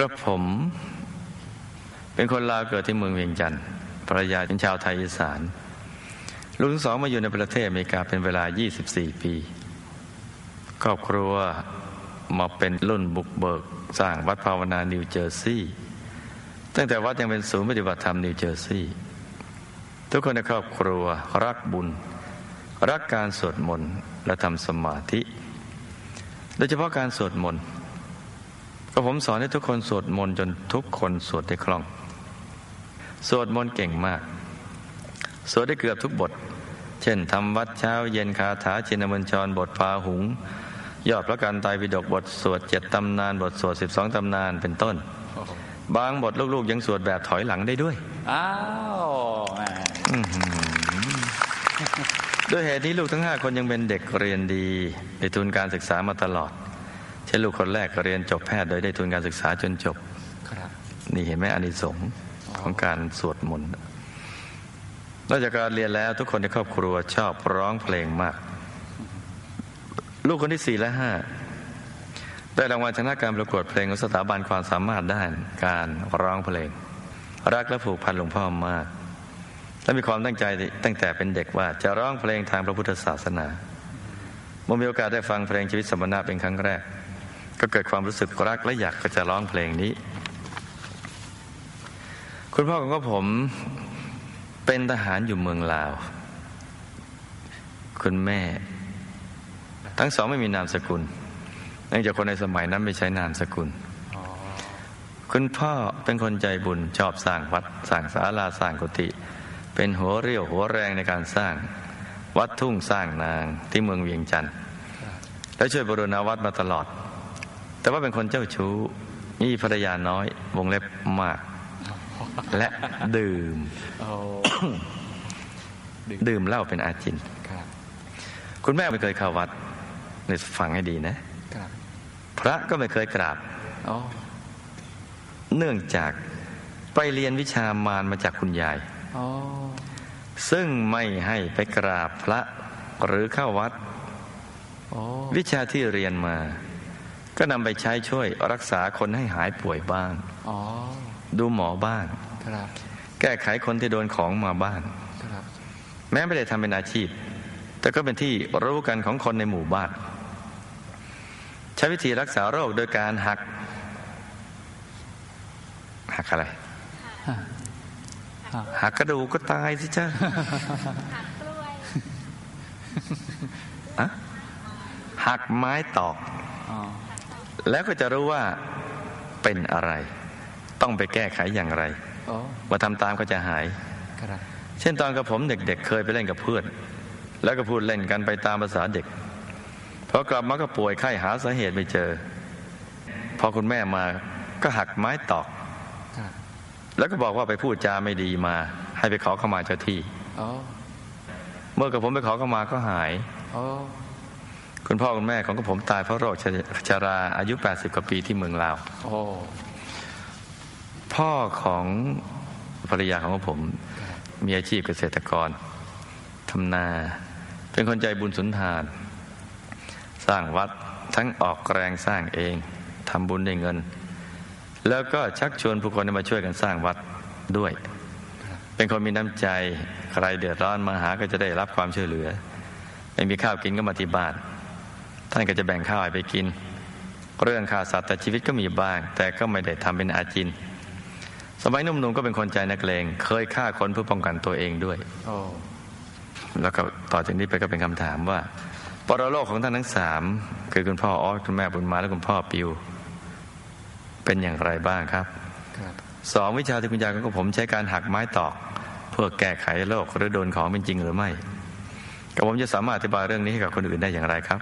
กระผมเป็นคนลาวเกิดที่เมืองเวียงจันทน์ภรรยาเป็นชาวไทยอีสานลูกทั้งสองมาอยู่ในประเทศอเมริกาเป็นเวลา 24 ปีครอบครัวมาเป็นรุ่นบุกเบิก สร้างวัดภาวนานิวเจอร์ซีย์ตั้งแต่วัดยังเป็นศูนย์ปฏิบัติธรรมนิวเจอร์ซีย์ทุกคนในครอบครัวรักบุญ รักการสวดมนต์และทำสมาธิ โดยเฉพาะการสวดมนต์ ก็ผมสอนให้ทุกคนสวดมนต์จนทุกคนสวดได้คล่อง สวดมนต์เก่งมาก สวดได้เกือบทุกบท เช่นทำวัดเช้าเย็นคาถาชินมัญชรบทพาหุง ยอดพระการไตรปิฎกบทสวดเจ็ดตำนาน บทสวดสิบสองตำนานเป็นต้น บางบทลูกๆ ยังสวดแบบถอยหลังได้ด้วย อ้าวด้วยเหตุนี้ลูกทั้งห้าคนยังเป็นเด็กเรียนดีได้ทุนการศึกษามาตลอด เช่นลูกคนแรกก็เรียนจบแพทย์โดยได้ทุนการศึกษาจนจบครับนี่เห็นไหมอานิสงส์ของการสวดมนต์นอกจากการเรียนแล้วทุกคนในครอบครัวชอบร้องเพลงมาก ลูกคนที่สี่และห้าได้รางวัลชนะการประกวดเพลงของสถาบันความสามารถด้านการร้องเพลง รักและผูกพันหลวงพ่อมาก และมีความตั้งใจตั้งแต่เป็นเด็กว่าจะร้องเพลงทางพระพุทธศาสนาเมื่อมีโอกาสได้ฟังเพลงชีวิตสมณะเป็นครั้งแรก ก็เกิดความรู้สึกรักและอยากก็จะร้องเพลงนี้ คุณพ่อของผมเป็นทหารอยู่เมืองลาว คุณแม่ ทั้งสองไม่มีนามสกุล เนื่องจากคนในสมัยนั้นไม่ใช้นามสกุล คุณพ่อเป็นคนใจบุญชอบสร้างวัดสร้างศาลาสร้างกุฏิเป็นหัวเรี่ยวหัวแรงในการสร้างวัดทุ่งสร้างนางที่เมืองเวียงจันทร์และช่วยบรณาวัดมาตลอด แต่ว่าเป็นคนเจ้าชู้ มีภรรยาน้อย วงเล็บมาก และดื่มโอ้ดื่มเหล้าเป็นอาจินครับคุณแม่ไม่เคยเข้าวัดนี่ฟังให้ดีนะครับพระก็ไม่เคยกราบโอ้เนื่องจากไปเรียนวิชามารมาจากคุณยายโอ้ซึ่งไม่ให้ไปกราบพระหรือเข้าวัดโอ้วิชาที่เรียนมา ก็นำไปใช้ช่วยรักษาคนให้หายป่วยบ้างอ๋อดูหมอบ้างครับแก้ไขคนที่โดนของมาบ้างครับแม้ไม่ได้ทำเป็นอาชีพ แต่ก็เป็นที่รู้กันของคนในหมู่บ้าน ใช้วิธีรักษาโรคโดยการหัก หักอะไร หักกระดูกก็ตายสิจ้าหักกล้วยอะหักไม้ตอกอ๋อ แล้วก็จะรู้ว่าเป็นอะไร ต้องไปแก้ไขอย่างไรโอ้มาทำตามก็จะหายครับเช่นตอนกับผมเด็กๆเคยไปเล่นกับเพื่อน แล้วก็พูดเล่นกันไปตามภาษาเด็กพอกลับมาก็ป่วยไข้หาสาเหตุไม่เจอ พอคุณแม่มาก็หักไม้ตอกครับแล้วก็บอกว่าไปพูดจาไม่ดีมา ให้ไปขอเข้ามาเจ้าที่โอ้เมื่อกับผมไปขอเข้ามาก็หายโอ้ คุณพ่อคุณแม่ของกับผมตายเพราะโรคชชราอายุ 80 กว่าปีที่เมืองลาวโอ้พ่อของภรรยาของผม มีอาชีพเกษตรกรทำนา เป็นคนใจบุญสุนทาน สร้างวัดทั้งออกแรงสร้างเองทำบุญได้เงิน แล้วก็ชักชวนผู้คนให้มาช่วยกันสร้างวัดด้วย เป็นคนมีน้ำใจ ใครเดือดร้อนมาหาก็จะได้รับความช่วยเหลือไม่มีข้าวกินก็มาที่บ้าน ท่านก็จะแบ่งข้าวให้ไปกิน เรื่องค่าสัตว์แต่ชีวิตก็มีบ้าง แต่ก็ไม่ได้ทำเป็นอาจิน สมัยนุ่มๆก็เป็นคนใจนักเลงเคยฆ่าคนเพื่อป้องกันตัวเองด้วยอแล้วก็ต่อจากนี้ไปก็เป็นคำถามว่า ปรโลกของท่านทั้งสามคือคุณพ่อออคุณแม่บุญมาและคุณพ่อปิว เป็นอย่างไรบ้างครับสองวิชาที่คุณยายของผมใช้การหักไม้ตอก เพื่อแก้ไขโรคหรือโดนของเป็นจริงหรือไม่กับผมจะสามารถอธิบายเรื่องนี้ให้กับคนอื่นได้อย่างไรครับ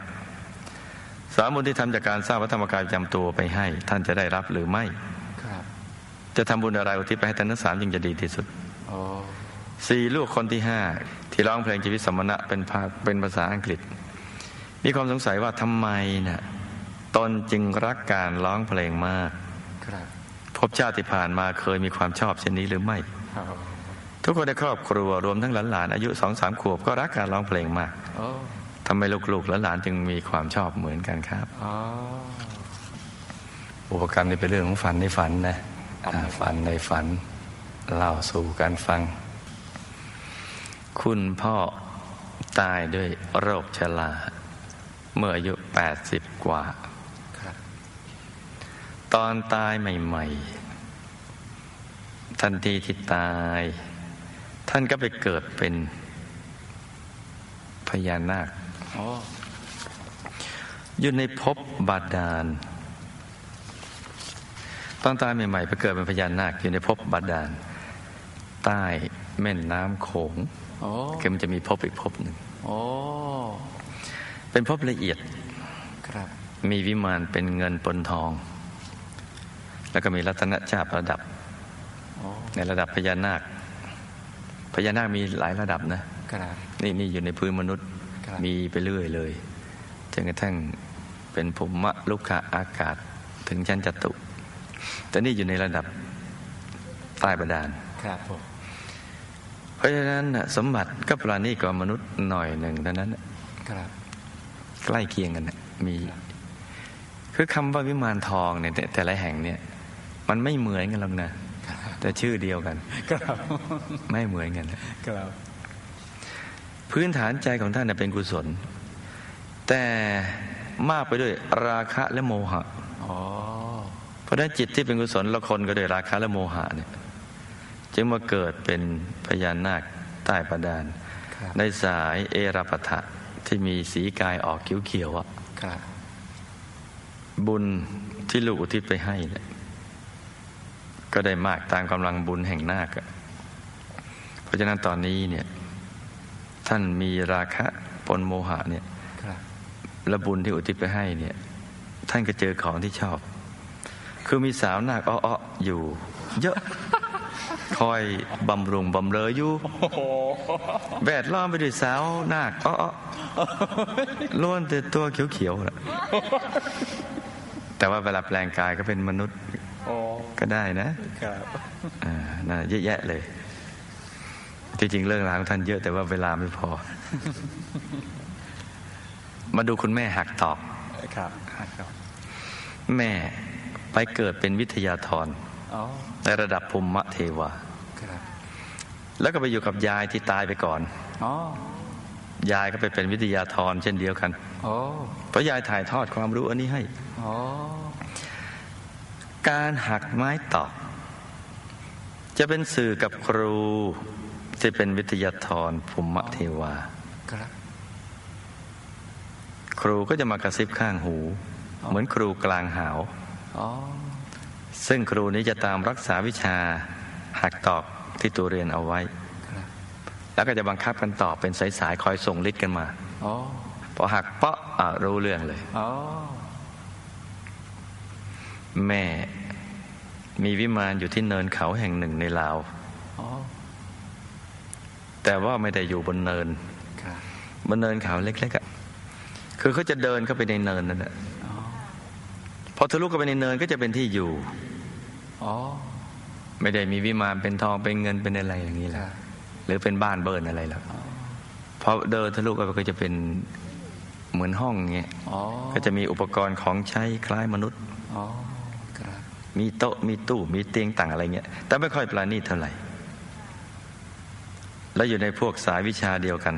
สามบุญที่ทำจากการสร้างวัฒธรรมกายประจำตัวไปให้ ท่านจะได้รับหรือไม่ครับจะทำบุญอะไรอุทิศไปให้ท่านทั้งสามจึงจะดีที่สุดโอ้สี่ลูกคนที่ห้าที่ร้องเพลงชีวิตสมณะเป็นภาเป็นภาษาอังกฤษ มีความสงสัยว่าทำไมน่ะตนจึงรักการร้องเพลงมากครับพบชาติที่ผ่านมาเคยมีความชอบเช่นนี้หรือไม่โอ้ทุกคนในครอบครัวรวมทั้งหลานๆอายุสองสามขวบก็รักการร้องเพลงมากโอ้ ทำไมลูกๆและหลานจึงมีความชอบเหมือนกันครับอ๋ออุปกรรมนี่เป็นเรื่องของฝันในฝันนะอ่าฝันในฝันเล่าสู่กันฟัง คุณพ่อตายด้วยโรคชราเมื่ออายุ 80 กว่าครับตอนตายใหม่ ๆ ทันทีที่ตาย ท่านก็ไปเกิดเป็นพญานาคโอ้อยู่ในภพบาดาลตอนตายใหม่ๆไปเกิดเป็นพญานาคอยู่ในภพบาดาลใต้แม่น้ำโขงโอ้คือมันจะมีภพอีกภพหนึ่งโอ้เป็นภพละเอียดครับมีวิมานเป็นเงินปนทอง แล้วก็มีรัตนชาติระดับโอ้ในระดับพญานาค พญานาคมีหลายระดับนะครับนี่นี่อยู่ในพื้นมนุษย์ครับ มีไปเรื่อยเลยจนกระทั่งเป็นภูมิลุกขะอากาศถึงชั้นจตุแต่นี่อยู่ในระดับใต้บาดาลครับผมเพราะฉะนั้นน่ะสมบัติก็ปราณีกว่ามนุษย์หน่อยหนึ่งเท่านั้นน่ะครับใกล้เคียงกันน่ะมี คือคำว่าวิมานทองเนี่ยแต่แต่ละแห่งเนี่ย มันไม่เหมือนกันหรอกนะแต่ชื่อเดียวกัน ครับ ไม่เหมือนกันนะครับ พื้นฐานใจของท่านนะเป็นกุศล แต่มากไปด้วยราคะและโมหะอ๋อเพราะฉะนั้นจิตที่เป็นกุศลละคนก็ด้วยราคะและโมหะเนี่ยจึงมาเกิดเป็นพญานาคใต้ประดานครับในสายเอราปทะที่มีสีกายออกเขียวๆอะครับบุญที่ลูกอุทิศไปให้เนี่ยก็ได้มากตามกำลังบุญแห่งนาคอะเพราะฉะนั้นตอนนี้เนี่ย ท่านมีราคะปนโมหะเนี่ยครับและบุญที่อุทิศไปให้เนี่ย ท่านก็เจอของที่ชอบ คือมีสาวนาคอ้อๆอยู่ เยอะ คอยบำรุงบำเรออยู่แวดล้อมไปด้วยสาวนาคอ้อๆล้วนแต่ตัวเขียวๆแหละแต่ว่าเวลาแปลงกายก็เป็นมนุษย์โอ้ก็ได้นะครับอ่าน่าเยอะแยะเลย จริงๆเรื่องราวของท่านเยอะแต่ว่าเวลาไม่พอ มาดูคุณแม่หักตอกครับครับแม่ไปเกิดเป็นวิทยาธรอ๋อในระดับภูมิเทวาครับแล้วก็ไปอยู่กับยายที่ตายไปก่อนอ๋อยายก็ไปเป็นวิทยาธรเช่นเดียวกันโอ้เพราะยายถ่ายทอดความรู้อันนี้ให้อ๋อการหักไม้ตอกจะเป็นสื่อกับครู ที่เป็นวิทยาธรภูมิเทวาครับครูก็จะมากระซิบข้างหู เหมือนครูกลางหาวอ๋อซึ่งครูนี้จะตามรักษาวิชาหักตอกที่ตัวเรียนเอาไว้ครับแล้วก็จะบังคับกันต่อเป็นสายๆคอยส่งฤทธิ์กันมาอ๋อพอหักเปาะอะรู้เรื่องเลยอ๋อแม่มีวิมานอยู่ที่เนินเขาแห่งหนึ่งในลาวอ๋อ แต่ว่าไม่ได้อยู่บนเนินครับบนเนินเขาเล็กๆอะคือเขาจะเดินเข้าไปในเนินนั่นแหละอ๋อพอทะลุเข้าไปในเนินก็จะเป็นที่อยู่อ๋อไม่ได้มีวิมานเป็นทองเป็นเงินเป็นอะไรอย่างนี้แหคละรับหรือเป็นบ้านเบิร์นอะไรหรอกพอเดินทะลุไปก็จะเป็นเหมือนห้องเงี้ยอ๋อก็จะมีอุปกรณ์ของใช้คล้ายมนุษย์อ๋อครับมีโต๊ะมีตู้มีเตียงต่างอะไรเงี้ยแต่ไม่ค่อยปราณีตเท่าไหร่ แล้วอยู่ในพวกสายวิชาเดียวกัน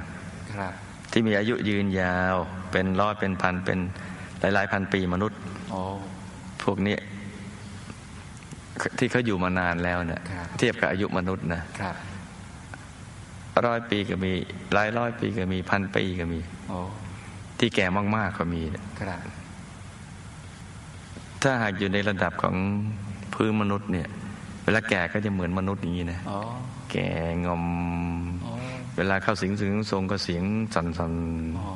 ครับที่มีอายุยืนยาวเป็นร้อยเป็นพันเป็นหลาย ๆ พันปีมนุษย์โอ้พวกนี้ที่เขาอยู่มานานแล้วเนี่ยครับเทียบกับอายุมนุษย์นะครับร้อยปีก็มีหลายร้อยปีก็มีพันปีก็มีโอ้ที่แก่มาก ๆ ก็มีครับถ้าหากอยู่ในระดับของพื้นมนุษย์เนี่ยเวลาแก่ก็จะเหมือนมนุษย์อย่างนี้นะอ๋อแก่งอมอ๋อเวลาเข้าสิงสิงทรงก็เสียงสั่นอ๋อ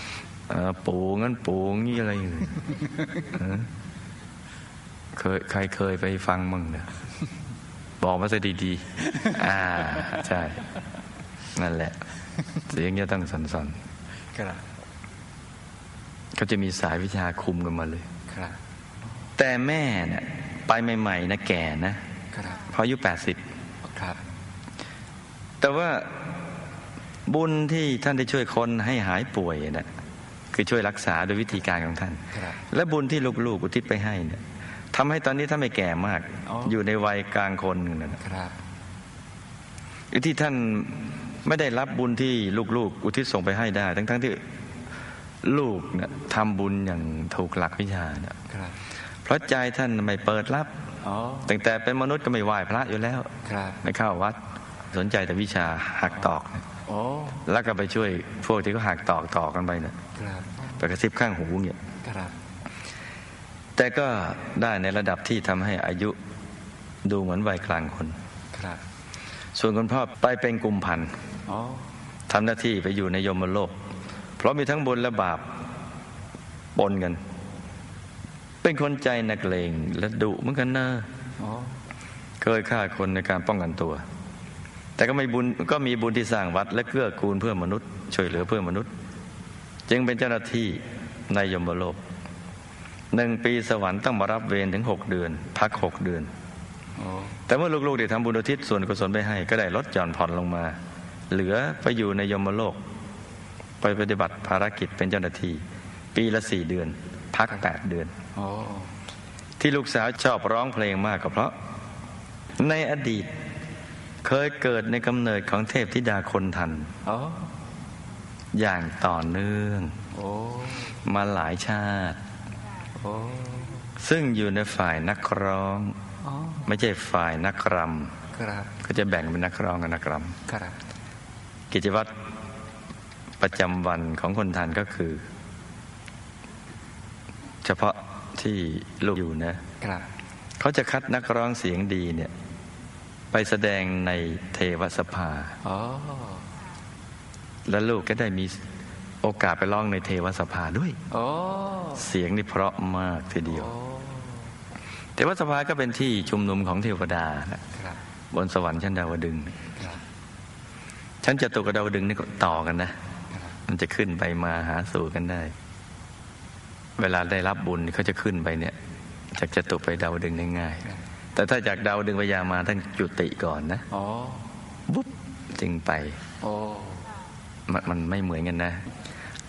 ๆเอ่อปูงั้นปูงี้อะไรเลยเออเคยใครเคยไปฟังมั่งเนี่ยบอกมาซะดีๆ อ่า ใช่ นั่นแหละ เสียงจะต้องสั่นครับๆเขาจะมีสายวิชาคุมกันมาเลย ครับ แต่แม่เนี่ยไปใหม่ ๆ นะแก่นะ ครับพออายุแปดสิบครับแต่ว่าบุญที่ท่านได้ช่วยคนให้หายป่วยนะคือช่วยรักษาโดยวิธีการของท่านครับและบุญที่ลูกๆอุทิศไปให้เนี่ยทำให้ตอนนี้ท่านไม่แก่มากอ๋อออยู่ในวัยกลางคนนั่นนะครับที่ท่านไม่ได้รับบุญที่ลูกๆ อุทิศส่งไปให้ได้ ทั้งๆที่ลูกเนี่ยทำบุญอย่างถูกหลักวิชาเนี่ยครับเพราะใจท่านไม่เปิดรับอ๋อ ตั้งแต่เป็นมนุษย์ก็ไม่ไหว้พระอยู่แล้วครับไม่เข้าวัดสนใจแต่วิชาหักตอกโอ้แล้วก็ไปช่วยพวกที่เขาหักตอกต่อกันไปเนี่ยครับไปกระซิบข้างหูเนี่ยครับแต่ก็ได้ในระดับที่ทำให้อายุดูเหมือนวัยกลางคนครับส่วนคุณพ่อไปเป็นกุมพันธ์อ๋อทำหน้าที่ไปอยู่ในยมโลก เพราะมีทั้งบุญและบาปปนกัน เป็นคนใจนักเลงและดุเหมือนกันนะอ๋อเคยฆ่าคนในการป้องกันตัว แต่ก็ไม่บุญก็มีบุญที่สร้างวัด และเกื้อกูลเพื่อมนุษย์ช่วยเหลือเพื่อมนุษย์ จึงเป็นเจ้าหน้าที่ในยมโลกหนึ่งปีสวรรค์ต้องมารับเวรถึงหกเดือน พักหกเดือนอ๋อแต่เมื่อลูกๆได้ทำบุญอุทิศส่วนกุศลไปให้ ก็ได้ลดหย่อนผ่อนลงมา เหลือไปอยู่ในยมโลก ไปปฏิบัติภารกิจเป็นเจ้าหน้าที่ ปีละสี่เดือน พักแปดเดือนอ๋อ ที่ลูกสาวชอบร้องเพลงมากก็เพราะ ในอดีต เคยเกิดในกำเนิดของเทพธิดาคนทันอ๋ออย่างต่อเนื่องโอ้มาหลายชาติโอ้ซึ่งอยู่ในฝ่ายนักร้องอ๋อไม่ใช่ฝ่ายนักรครับำก็จะแบ่งเป็นนักร้องกับนักรครับำกิจวัตรประจำวันของคนทันก็คือ เฉพาะ ที่ลูกอยู่นะครับเขาจะคัดนักร้องเสียงดีเนี่ย ไปแสดงในเทวสภาอ๋อแล้วลูกก็ได้มีโอกาสไปร้องในเทวสภาด้วยโอ้เสียงนี่เพราะมากทีเดียวโอ้เทวสภาก็เป็นที่ชุมนุมของเทวดานะครับบนสวรรค์ชั้นดาวดึงส์ครับชั้นจตุกับดาวดึงส์นี่ก็ต่อกันนะครับมันจะขึ้นไปมาหาสู่กันได้ เวลาได้รับบุญเขาจะขึ้นไปเนี่ยจากจตุไปดาวดึงส์ได้ง่าย แต่ถ้าจากดาวดึงส์ไปยามาท่านจุติก่อนนะอ๋อบุ๊บจึงไปโอ้มันมันไม่เหมือนกันนะ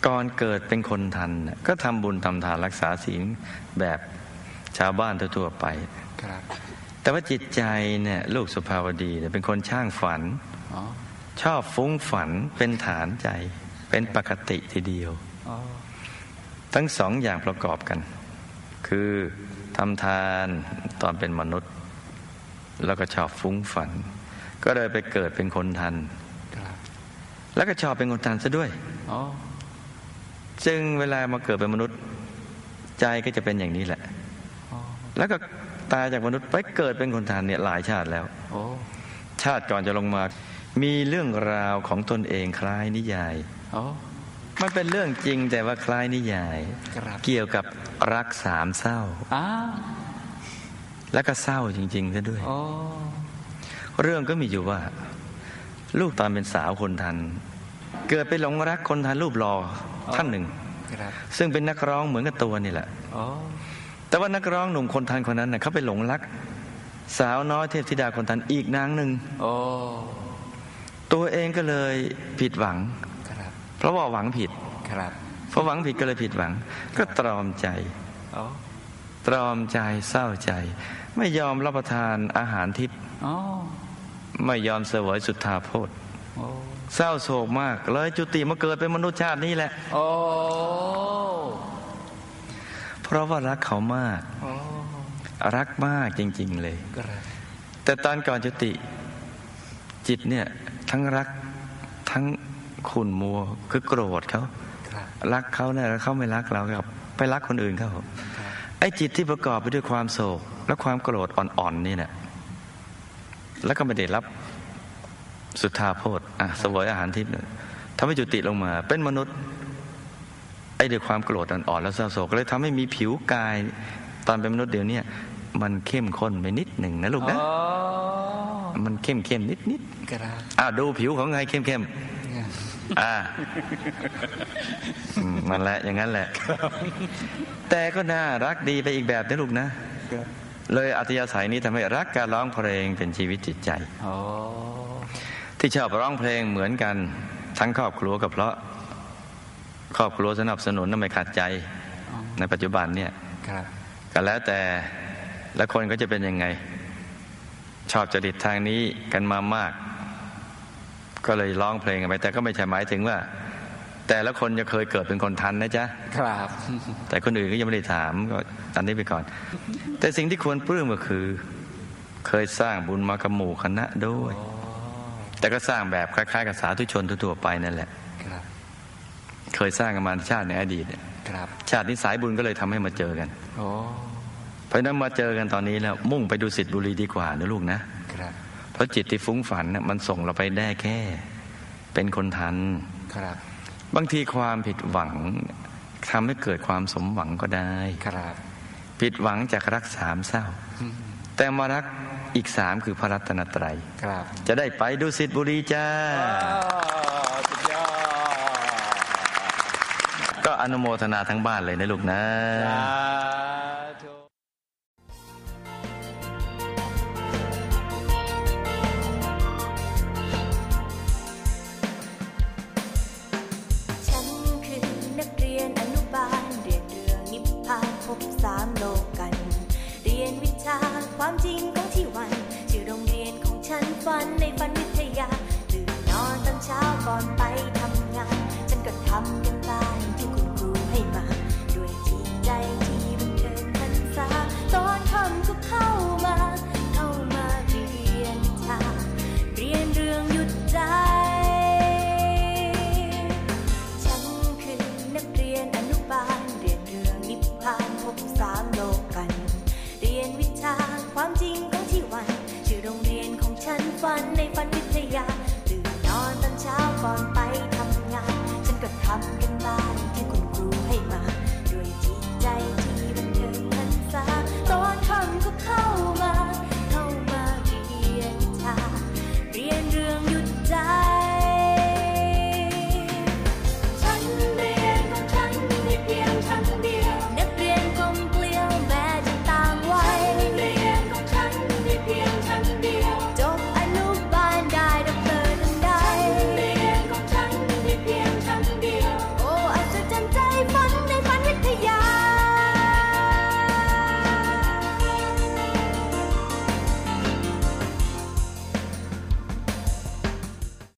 ก่อนเกิดเป็นคนทันน่ะก็ทำบุญทำทานรักษาศีลแบบชาวบ้านทั่วๆไปครับแต่ว่าจิตใจเนี่ยลูกสุภาวดีเนี่ยเป็นคนช่างฝันอ๋อชอบฟุ้งฝันเป็นฐานใจ เป็นปกติทีเดียวอ๋อ ทั้งสองอย่างประกอบกัน คือทำทานตอนเป็นมนุษย์ แล้วก็ชอบฟุ้งฝัน ก็เลยไปเกิดเป็นคนทัน แล้วก็ชอบเป็นคนทันซะด้วยจึงเวลามาเกิดเป็นมนุษย์ ใจก็จะเป็นอย่างนี้แหละ แล้วก็ตายจากมนุษย์ไปเกิดเป็นคนทันเนี่ยหลายชาติแล้วชาติก่อนจะลงมา มีเรื่องราวของตนเองคล้ายนิยายอ๋อ มันเป็นเรื่องจริงแต่ว่าคล้ายนิยายครับเกี่ยวกับรักสามเศร้าอ้าวแล้วก็เศร้าจริงๆซะด้วยโอ้เรื่องก็มีอยู่ว่า ลูกตอนเป็นสาวคนทัน เกิดไปหลงรักคนทันรูปหล่อท่านหนึ่งครับซึ่งเป็นนักร้องเหมือนกับตัวนี่แหละอ๋อแต่ว่านักร้องหนุ่มคนทันคนนั้นน่ะเขาไปหลงรัก สาวน้อยเทพธิดาคนทันอีกนางหนึ่งโอ้ตัวเองก็เลยผิดหวังครับ เพราะว่าหวังผิดครับเพราะหวังผิดก็เลยผิดหวัง ก็ตรอมใจอ๋อตรอมใจเศร้าใจ ไม่ยอมรับประทานอาหารทิพย์อ๋อไม่ยอมเสวยสุทธาโพธโอ้เศร้าโศกมาก เลยจุติมาเกิดเป็นมนุษย์ชาตินี้แหละโอ้เพราะว่ารักเขามากโอ้รักมากจริง ๆ เลยครับแต่ตอนก่อนจุติ จิตเนี่ย ทั้งรักทั้ง ขุนมัวคือโกรธเขาครับรักเขาเนี่ยแล้วเขาไม่รักเราครับ ไปรักคนอื่นเขาครับไอ้จิตที่ประกอบไปด้วยความโศก และความโกรธอ่อนๆนี่เนี่ยแล้วก็ไม่ได้รับสุทธาโพธอะเสวยอาหารทิพย์เนี่ยทำให้จุติลงมา เป็นมนุษย์ ไอ้ด้วยความโกรธอ่อนๆแล้วเศร้าโศกเลยทำให้มีผิวกาย ตอนเป็นมนุษย์เดี๋ยวเนี้มันเข้มข้นไปนิดหนึ่งนะลูกนะโอ้มันเข้มเข้มนิดนิดครับๆอะดูผิวของไงเข้มเข้มๆ อ่าอืมมันแหละอย่างนั้นแหละ แต่ก็น่ารักดีไปอีกแบบนะลูกนะครับเลยอัธยาศัยนี้ทำให้รักการร้องเพลงเป็นชีวิตจิตใจโอ้ที่ชอบร้องเพลงเหมือนกัน ทั้งครอบครัวกับเพราะ ครอบครัวสนับสนุนและไม่ขัดใจอ๋อในปัจจุบันเนี่ยครับก็แล้วแต่แล้วคนก็จะเป็นยังไง ชอบจริตทางนี้กันมามาก ก็เลยร้องเพลงกันไป แต่ก็ไม่ใช่หมายถึงว่า แต่ละคนจะเคยเกิดเป็นคนทันนะจ๊ะครับ แต่คนอื่นก็ยังไม่ได้ถามก็อันนี้ไปก่อน แต่สิ่งที่ควรปลื้มก็คือ เคยสร้างบุญมากับหมู่คณะด้วย แต่ก็สร้างแบบคล้ายๆกับสาธุชนทั่วๆไปนั่นแหละครับเคยสร้างกันมาชาติในอดีตเนี่ยครับชาตินี้สายบุญก็เลยทำให้มาเจอกันโอ้เพราะฉะนั้นมาเจอกันตอนนี้แล้วมุ่งไปดูสิทธิบุรีดีกว่านะลูกนะครับ เพราะจิตที่ฟุ้งฝันน่ะมันส่งเราไปได้แค่ เป็นคนทันครับ บางทีความผิดหวังทำให้เกิดความสมหวังก็ได้ครับ ผิดหวังจากรักสามเศร้าอืมแต่มารักอีกสามคือพระรัตนตรัยครับ จะได้ไปดูสิทธิบุรีจ้าสุดยอดก็อนุโมทนาทั้งบ้านเลยนะลูกนะ เช้าก่อนไปทำงาน ฉันก็ทำอย่าง